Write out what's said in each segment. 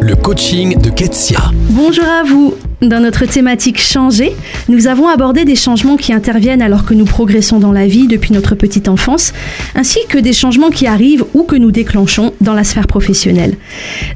Le coaching de Ketsia. Bonjour à vous. Dans notre thématique changer, nous avons abordé des changements qui interviennent alors que nous progressons dans la vie depuis notre petite enfance, ainsi que des changements qui arrivent ou que nous déclenchons dans la sphère professionnelle.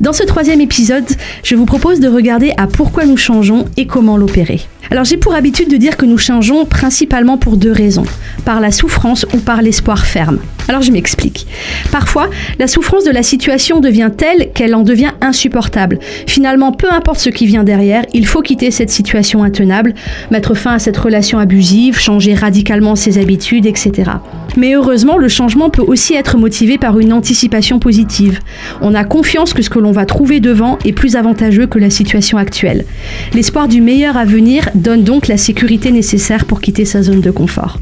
Dans ce troisième épisode, je vous propose de regarder à pourquoi nous changeons et comment l'opérer. Alors j'ai pour habitude de dire que nous changeons principalement pour deux raisons, par la souffrance ou par l'espoir ferme. Alors je m'explique. Parfois, la souffrance de la situation devient telle qu'elle en devient insupportable. Finalement, peu importe ce qui vient derrière, il faut quitter cette situation intenable, mettre fin à cette relation abusive, changer radicalement ses habitudes, etc. Mais heureusement, le changement peut aussi être motivé par une anticipation positive. On a confiance que ce que l'on va trouver devant est plus avantageux que la situation actuelle. L'espoir du meilleur à venir donne donc la sécurité nécessaire pour quitter sa zone de confort.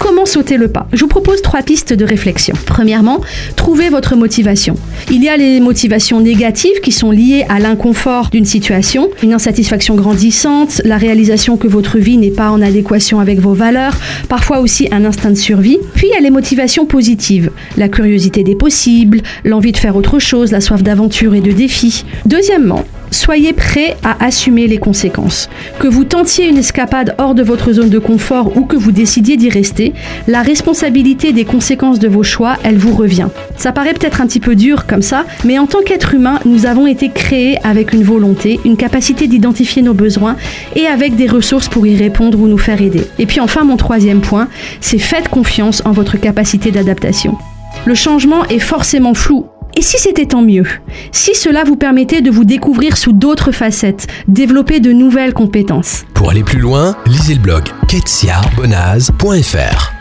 Comment sauter le pas Je vous propose trois pistes de réflexion. Premièrement, trouvez votre motivation. Il y a les motivations négatives qui sont liées à l'inconfort d'une situation, une insatisfaction grandissante, la réalisation que votre vie n'est pas en adéquation avec vos valeurs, parfois aussi un instinct de survie. Puis il y a les motivations positives, la curiosité des possibles, l'envie de faire autre chose, la soif d'aventure et de défi. Deuxièmement, soyez prêt à assumer les conséquences. Que vous tentiez une escapade hors de votre zone de confort ou que vous décidiez d'y rester, la responsabilité des conséquences de vos choix, elle vous revient. Ça paraît peut-être un petit peu dur comme ça, mais en tant qu'être humain, nous avons été créés avec une volonté, une capacité d'identifier nos besoins et avec des ressources pour y répondre ou nous faire aider. Et puis enfin, mon troisième point, c'est faites confiance en votre capacité d'adaptation. Le changement est forcément flou et si c'était tant mieux? Si cela vous permettait de vous découvrir sous d'autres facettes, développer de nouvelles compétences Pour aller plus loin, lisez le blog ketsiarbonaz.fr.